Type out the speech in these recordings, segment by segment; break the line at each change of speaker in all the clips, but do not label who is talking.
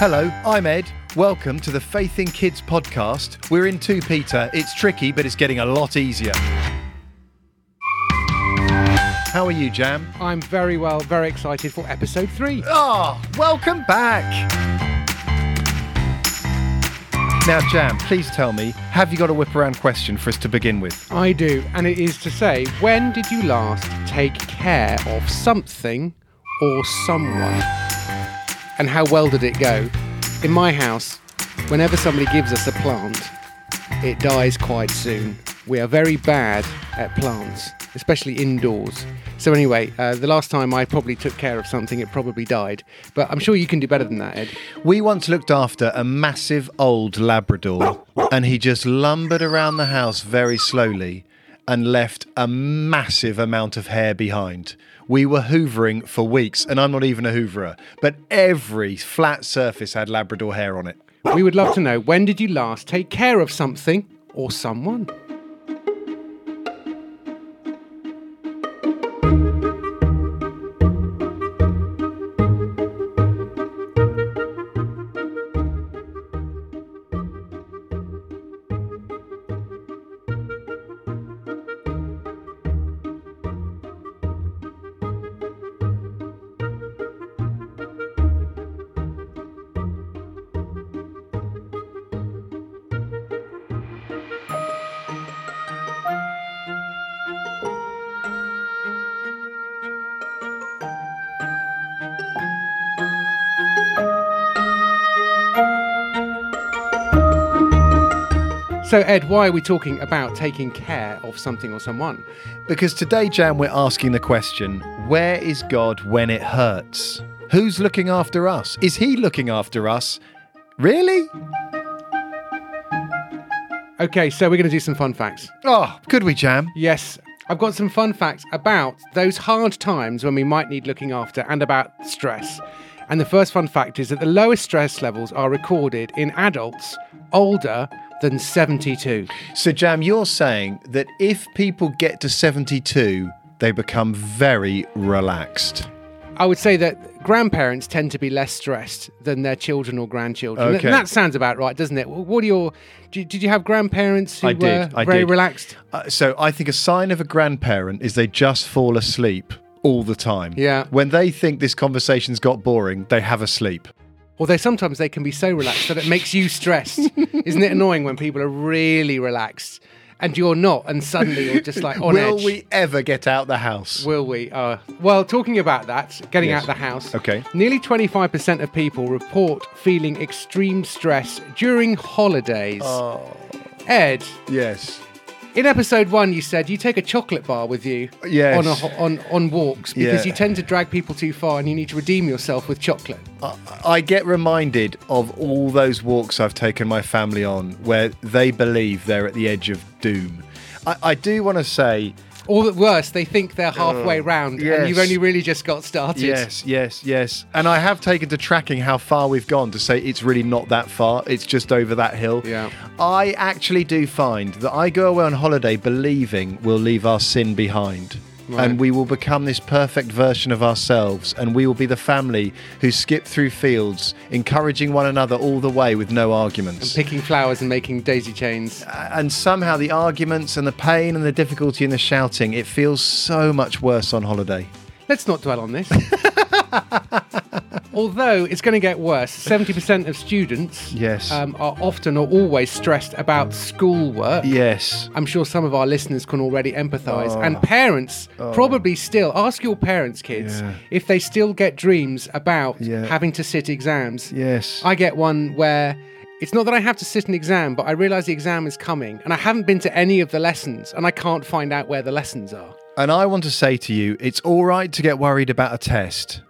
Hello, I'm Ed. Welcome to the Faith in Kids podcast. We're in 2 Peter. It's tricky, but it's getting a lot easier. How are you, Jam?
I'm very well, very excited for episode three.
Oh, welcome back. Now, Jam, please tell me, have you got a whip around question for us to begin with?
I do, and it is to say, when did you last take care of something or someone? And how well did it go? In my house, whenever somebody gives us a plant, it dies quite soon. We are very bad at plants, especially indoors. So, anyway, uh, the last time I probably took care of something, it probably died. But I'm sure you can do better than that, Ed.
We once looked after a massive old Labrador, and he just lumbered around the house very slowly and left a massive amount of hair behind. We were hoovering for weeks, and I'm not even a hooverer, but every flat surface had Labrador hair on it.
We would love to know when did you last take care of something or someone? So, Ed, why are we talking about taking care of something or someone?
Because today, Jam, we're asking the question where is God when it hurts? Who's looking after us? Is He looking after us? Really?
Okay, so we're going to do some fun facts.
Oh, could we, Jam?
Yes, I've got some fun facts about those hard times when we might need looking after and about stress. And the first fun fact is that the lowest stress levels are recorded in adults older than 72.
So, Jam, you're saying that if people get to 72, they become very relaxed.
I would say that grandparents tend to be less stressed than their children or grandchildren.
Okay.
And that sounds about right, doesn't it? What are your. Did you have grandparents who
I did,
were
I
very
did.
relaxed?
Uh, so, I think a sign of a grandparent is they just fall asleep all the time.
Yeah.
When they think this conversation's got boring, they have a sleep.
Although sometimes they can be so relaxed that it makes you stressed. Isn't it annoying when people are really relaxed and you're not, and suddenly you're just like on
Will
edge?
we ever get out the house?
Will we? Uh, well, talking about that, getting
Yes.
out the house.
Okay.
Nearly 25% of people report feeling extreme stress during holidays.
Oh.
Ed,
Yes.
In episode one, you said you take a chocolate bar with you
Yes.
on, a, on on walks because
Yeah.
you tend to drag people too far and you need to redeem yourself with chocolate.
I- I get reminded of all those walks I've taken my family on where they believe they're at the edge of doom. I, I do want to say,
Or the worse, they think they're halfway oh, round and you've only really just got started.
yes, yes, yes. And I have taken to tracking how far we've gone to say it's really not that far, it's just over that hill.
Yeah.
I actually do find that I go away on holiday believing we'll leave our sin behind.
Right.
And we will become this perfect version of ourselves, and we will be the family who skip through fields, encouraging one another all the way with no arguments.
And picking flowers and making daisy chains.
and somehow the arguments and the pain and the difficulty and the shouting, it feels so much worse on holiday.
Let's not dwell on this. Although it's going to get worse, 70% of students
Yes.
um, are often or always stressed about schoolwork.
Yes.
I'm sure some of our listeners can already empathise. And parents probably still ask your parents, kids,
Yeah.
if they still get dreams about
Yeah.
having to sit exams.
Yes.
I get one where it's not that I have to sit an exam, but I realise the exam is coming and I haven't been to any of the lessons and I can't find out where the lessons are.
And I want to say to you, it's all right to get worried about a test,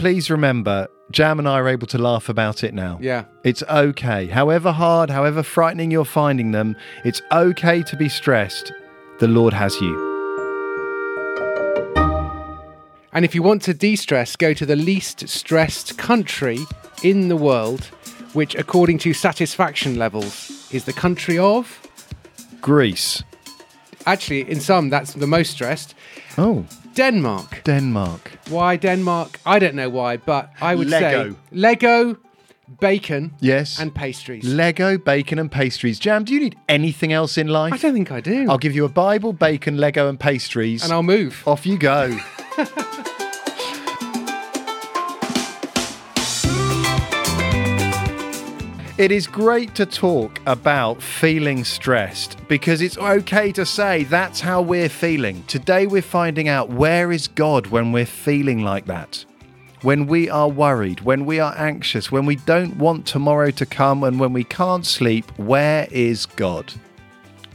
please remember, Jam and I are able to laugh about it now.
Yeah.
It's okay. However hard, however frightening you're finding them, it's okay to be stressed. The Lord has you.
And if you want to de stress, go to the least stressed country in the world, which, according to satisfaction levels, is the country of.
Greece.
Actually, in some, that's the most stressed.
Oh,
Denmark.
Denmark.
Why Denmark? I don't know why, but I would
Lego.
say Lego, bacon,
Yes.
and pastries.
Lego, bacon, and pastries. Jam, do you need anything else in life?
I don't think I do.
I'll give you a Bible, bacon, Lego, and pastries.
and I'll move.
Off you go. It is great to talk about feeling stressed because it's okay to say that's how we're feeling. Today we're finding out where is God when we're feeling like that. When we are worried, when we are anxious, when we don't want tomorrow to come, and when we can't sleep, where is God?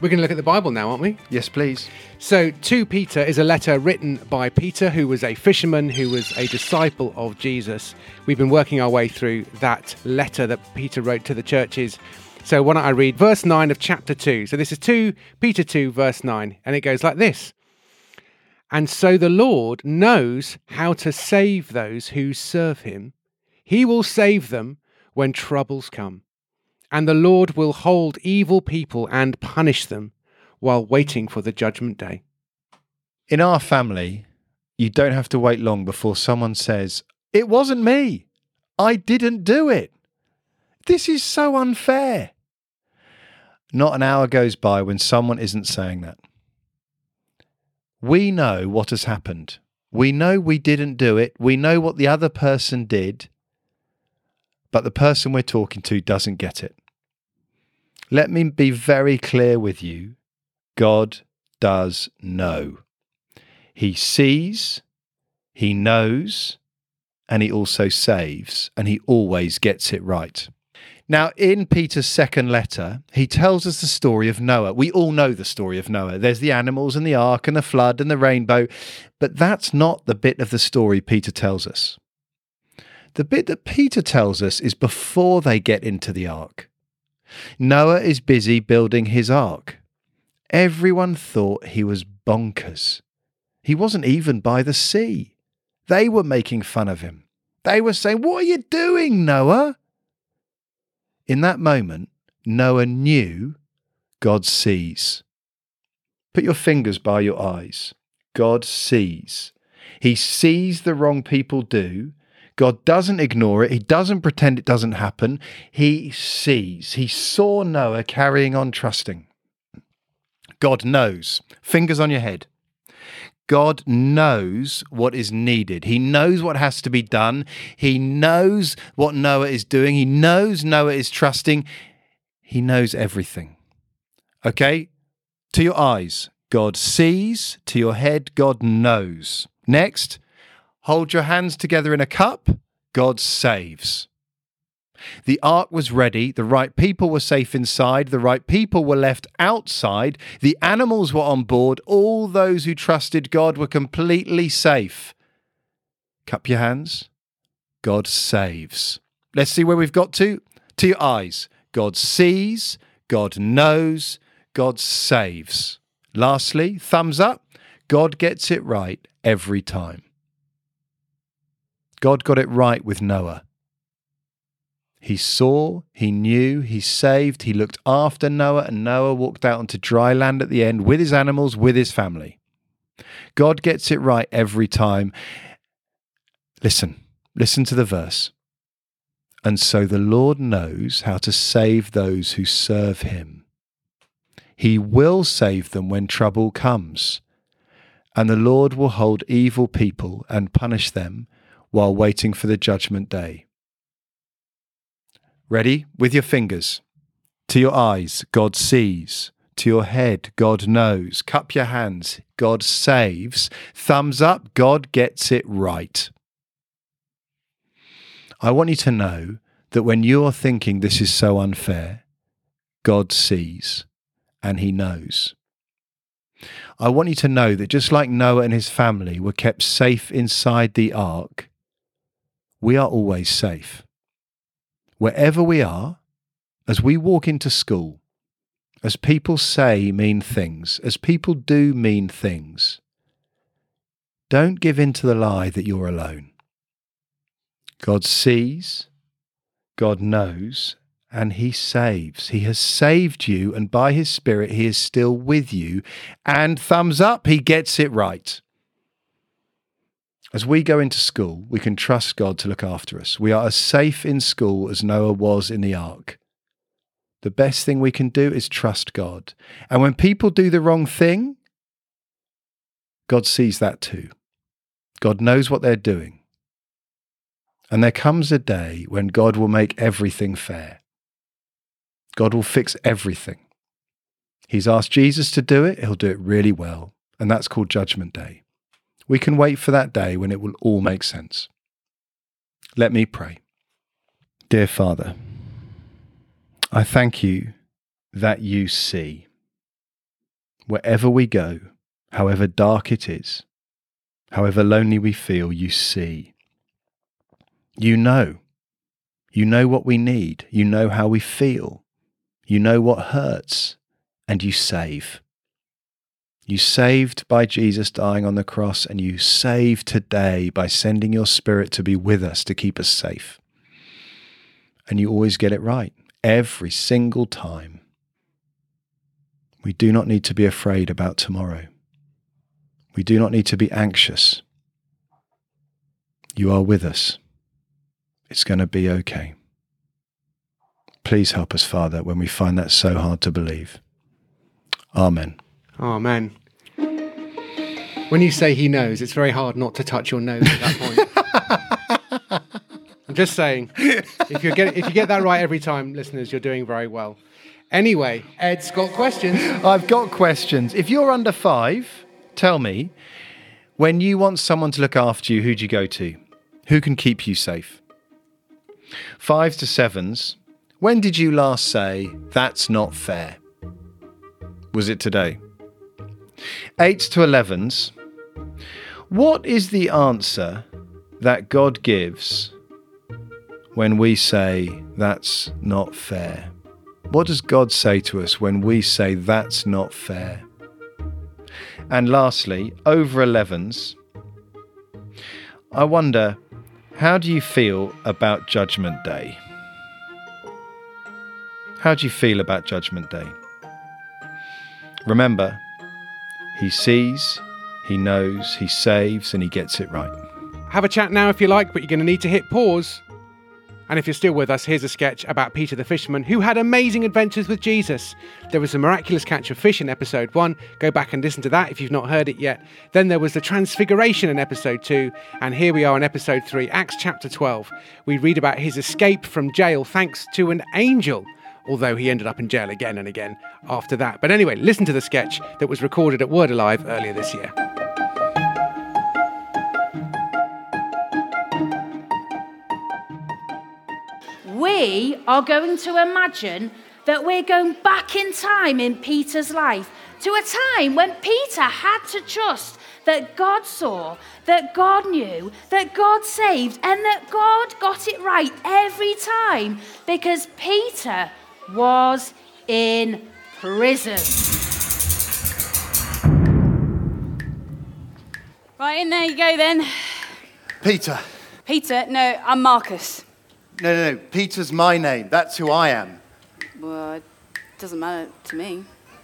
We're going to look at the Bible now, aren't we?
Yes, please.
So, 2 Peter is a letter written by Peter, who was a fisherman, who was a disciple of Jesus. We've been working our way through that letter that Peter wrote to the churches. So, why don't I read verse 9 of chapter 2? So, this is 2 Peter 2, verse 9, and it goes like this And so the Lord knows how to save those who serve him, he will save them when troubles come. And the Lord will hold evil people and punish them while waiting for the judgment day.
In our family, you don't have to wait long before someone says, It wasn't me. I didn't do it. This is so unfair. Not an hour goes by when someone isn't saying that. We know what has happened. We know we didn't do it. We know what the other person did, but the person we're talking to doesn't get it. Let me be very clear with you God does know. He sees, He knows, and He also saves, and He always gets it right. Now, in Peter's second letter, he tells us the story of Noah. We all know the story of Noah. There's the animals and the ark and the flood and the rainbow, but that's not the bit of the story Peter tells us. The bit that Peter tells us is before they get into the ark. Noah is busy building his ark. Everyone thought he was bonkers. He wasn't even by the sea. They were making fun of him. They were saying, What are you doing, Noah? In that moment, Noah knew God sees. Put your fingers by your eyes. God sees. He sees the wrong people do. God doesn't ignore it. He doesn't pretend it doesn't happen. He sees. He saw Noah carrying on trusting. God knows. Fingers on your head. God knows what is needed. He knows what has to be done. He knows what Noah is doing. He knows Noah is trusting. He knows everything. Okay? To your eyes, God sees. To your head, God knows. Next, hold your hands together in a cup. God saves. The ark was ready, the right people were safe inside, the right people were left outside, the animals were on board, all those who trusted God were completely safe. Cup your hands. God saves. Let's see where we've got to. To your eyes. God sees, God knows, God saves. Lastly, thumbs up. God gets it right every time. God got it right with Noah. He saw, he knew, he saved, he looked after Noah, and Noah walked out onto dry land at the end with his animals, with his family. God gets it right every time. Listen, listen to the verse. And so the Lord knows how to save those who serve him. He will save them when trouble comes. And the Lord will hold evil people and punish them while waiting for the judgment day. Ready? With your fingers. To your eyes, God sees. To your head, God knows. Cup your hands, God saves. Thumbs up, God gets it right. I want you to know that when you're thinking this is so unfair, God sees and He knows. I want you to know that just like Noah and his family were kept safe inside the ark, we are always safe wherever we are, as we walk into school, as people say mean things, as people do mean things, don't give in to the lie that you're alone. God sees, God knows, and He saves. He has saved you, and by His Spirit, He is still with you. And thumbs up, He gets it right. As we go into school, we can trust God to look after us. We are as safe in school as Noah was in the ark. The best thing we can do is trust God. And when people do the wrong thing, God sees that too. God knows what they're doing. And there comes a day when God will make everything fair. God will fix everything. He's asked Jesus to do it, he'll do it really well. And that's called Judgment Day. We can wait for that day when it will all make sense. Let me pray. Dear Father, I thank you that you see. Wherever we go, however dark it is, however lonely we feel, you see. You know. You know what we need. You know how we feel. You know what hurts. And you save. You saved by Jesus dying on the cross, and you save today by sending your Spirit to be with us to keep us safe. And you always get it right, every single time. We do not need to be afraid about tomorrow. We do not need to be anxious. You are with us. It's going to be okay. Please help us, Father, when we find that so hard to believe. Amen.
Oh, Amen. When you say he knows, it's very hard not to touch your nose at that point. I'm just saying, if you get if you get that right every time, listeners, you're doing very well. Anyway, Ed's got questions.
I've got questions. If you're under five, tell me, when you want someone to look after you, who do you go to? Who can keep you safe? Fives to sevens, when did you last say, that's not fair? Was it today? Eights to elevens, what is the answer that God gives when we say, that's not fair? What does God say to us when we say, that's not fair? And lastly, over 11s, I wonder, how do you feel about Judgment Day? How do you feel about Judgment Day? Remember, He sees, He knows, He saves, and He gets it right.
Have a chat now if you like, but you're going to need to hit pause. And if you're still with us, here's a sketch about Peter the fisherman who had amazing adventures with Jesus. There was a miraculous catch of fish in episode 1. Go back and listen to that if you've not heard it yet. Then there was the transfiguration in episode 2. And here we are in episode 3, Acts chapter 12. We read about his escape from jail thanks to an angel. Although he ended up in jail again and again after that. But anyway, listen to the sketch that was recorded at Word Alive earlier this year.
we are going to imagine that we're going back in time in Peter's life to a time when Peter had to trust that God saw, that God knew, that God saved, and that God got it right every time because Peter was in prison.
Right, in there you go then.
Peter.
Peter, no, I'm Marcus.
No, no, no. Peter's my name. That's who I am.
Well, it doesn't matter to me.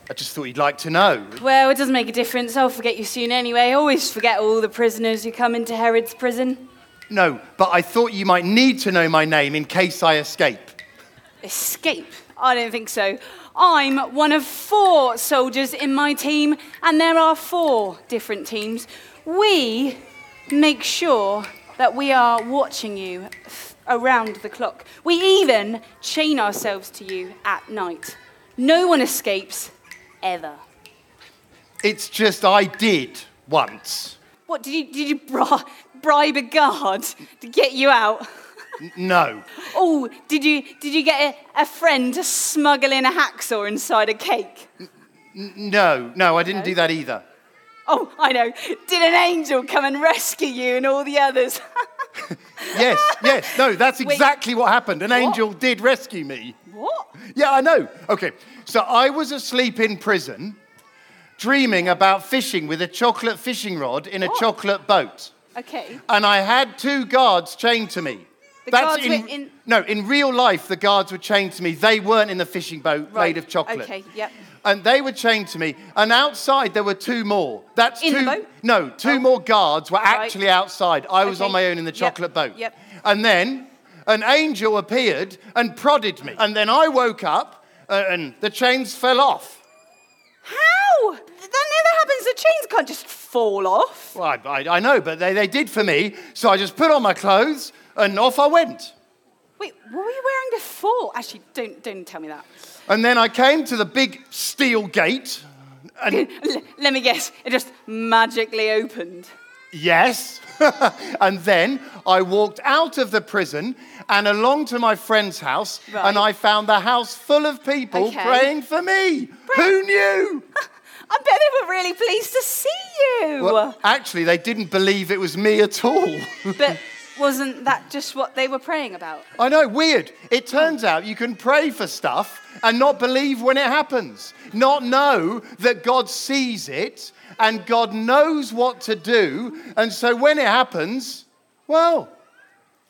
I just thought you'd like to know.
Well, it doesn't make a difference. I'll forget you soon anyway. I always forget all the prisoners who come into Herod's prison.
No, but I thought you might need to know my name in case I escape.
Escape? I don't think so. I'm one of four soldiers in my team, and there are four different teams. We make sure that we are watching you around the clock. We even chain ourselves to you at night. No one escapes ever.
It's just I did once.
What did you did you bri- bribe a guard to get you out?
No.
Oh, did you did you get a, a friend to smuggle in a hacksaw inside a cake?
N- no, no, I didn't do that either.
Oh, I know. Did an angel come and rescue you and all the others?
Yes, yes, no, that's
Wait.
exactly what happened. An angel did rescue me.
what?
Yeah, I know. Okay, so I was asleep in prison, dreaming about fishing with a chocolate fishing rod in a
What?
chocolate boat.
Okay.
And I had two guards chained to me.
The
That's
guards
in,
were in.
No, in real life, the guards were chained to me. They weren't in the fishing boat
Right,
made of chocolate.
okay, yep.
And they were chained to me. And outside, there were two more. That's
In the
two.
boat?
No, two
Oh.
more guards were
Right.
actually outside. I was
Okay,
on my own in the
yep,
chocolate boat.
yep.
And then an angel appeared and prodded me. And then I woke up uh, and the chains fell off.
How? That never happens. The chains can't just fall off.
Well, I, I, I know, but they, they did for me. So I just put on my clothes and off I went.
Wait, what were you wearing before? Actually, don't don't tell me that.
And then I came to the big steel gate. And
let me guess. It just magically opened.
yes. and then I walked out of the prison and along to my friend's house.
Right.
And I found the house full of people
Okay.
praying for me. Who knew?
I bet they were really pleased to see you.
Well, actually, they didn't believe it was me at all.
but wasn't that just what they were praying about?
I know, weird. It turns out you can pray for stuff and not believe when it happens, not know that God sees it and God knows what to do. And so when it happens, well,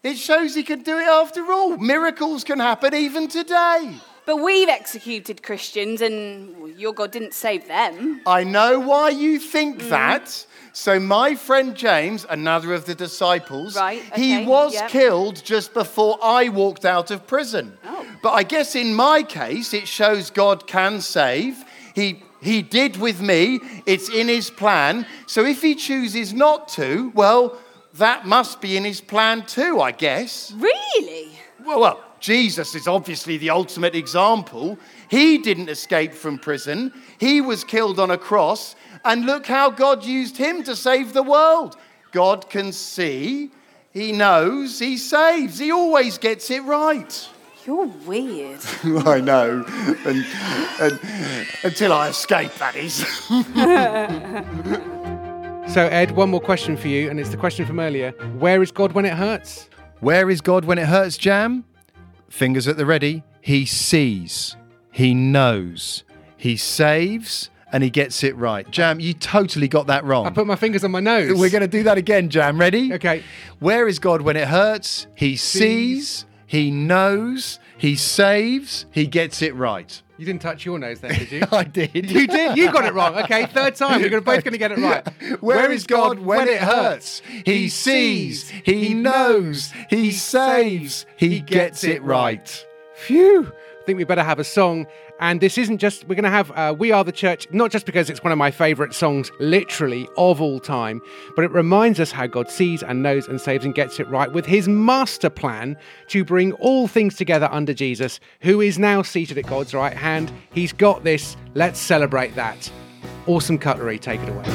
it shows He can do it after all. Miracles can happen even today.
But we've executed Christians, and your God didn't save them.
I know why you think mm. that. So, my friend James, another of the disciples,
Right,
he was
yep.
killed just before I walked out of prison.
Oh.
But I guess in my case, it shows God can save. He, he did with me, it's in his plan. So, if he chooses not to, well, that must be in his plan too, I guess.
Really?
Well, well, Jesus is obviously the ultimate example. He didn't escape from prison, he was killed on a cross, and look how God used him to save the world. God can see, he knows, he saves, he always gets it right.
You're weird.
I know, and, and, until I escape, that is.
So, Ed, one more question for you, and it's the question from earlier. Where is God when it hurts?
Where is God when it hurts, Jam? Fingers at the ready. He sees, he knows, he saves, and he gets it right. Jam, you totally got that wrong.
I put my fingers on my nose.
We're going to do that again, Jam. Ready?
Okay.
Where is God when it hurts? He sees, he knows, he saves, he gets it right.
You didn't touch your nose then, did you?
I did.
You did. You got it wrong. Okay, third time. We're both going to get it right.
Where is God when it hurts? He sees, he knows, he saves, he gets it right.
Phew. I think we better have a song. And this isn't just, we're going to have uh, We Are the Church, not just because it's one of my favourite songs, literally, of all time, but it reminds us how God sees and knows and saves and gets it right with his master plan to bring all things together under Jesus, who is now seated at God's right hand. He's got this. Let's celebrate that. Awesome cutlery. Take it away.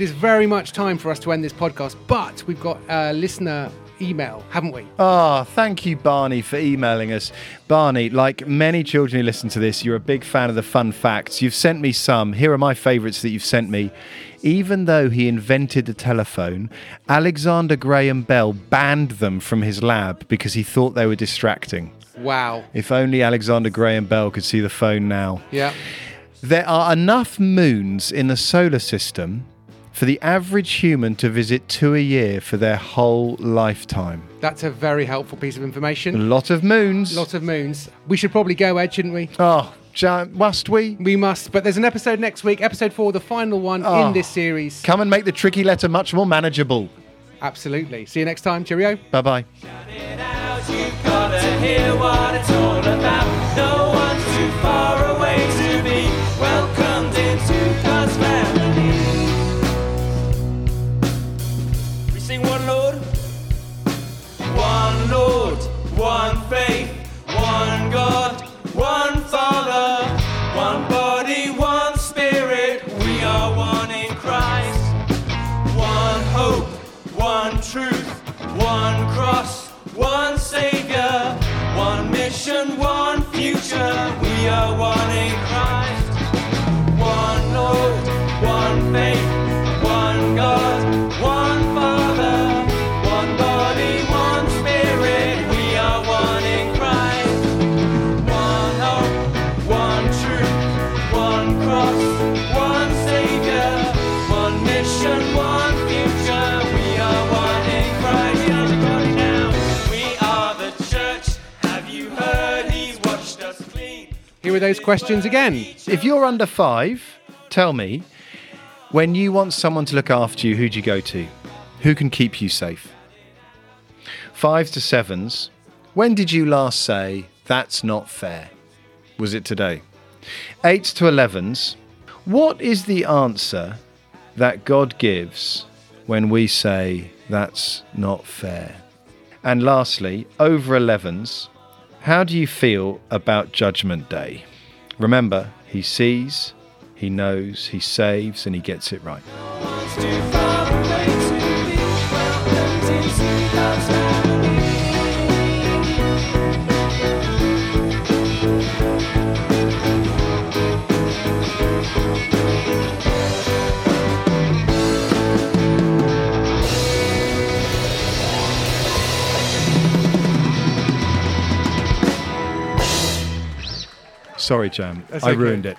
It
is very much time for us to end this podcast, but we've got a listener email, haven't we?
Ah, thank you, Barney, for emailing us. Barney, like many children who listen to this, you're a big fan of the fun facts. You've sent me some. Here are my favourites that you've sent me. Even though he invented the telephone, Alexander Graham Bell banned them from his lab because he thought they were distracting.
Wow.
If only Alexander Graham Bell could see the phone now.
Yeah. There are enough moons in the solar system for the average human to visit two a year for their whole lifetime.
That's a very helpful piece of information.
A lot of moons.
A Lot of moons. We should probably go, Ed, shouldn't we?
oh, must we?
We must. But there's an episode next week, episode four, the final one
Oh.
in this series.
Come and make the tricky letter much more manageable.
Absolutely. See you next time. Cheerio.
Bye bye.
Those questions again.
If you're under five, tell me, when you want someone to look after you, who do you go to? Who can keep you safe? Fives to sevens, when did you last say, that's not fair? Was it today? Eights to elevens, what is the answer that God gives when we say, that's not fair? And lastly, over 11s, how do you feel about Judgment Day? Remember, He sees, He knows, He saves, and He gets it right. Sorry, Jam.
That's
I
okay.
ruined it.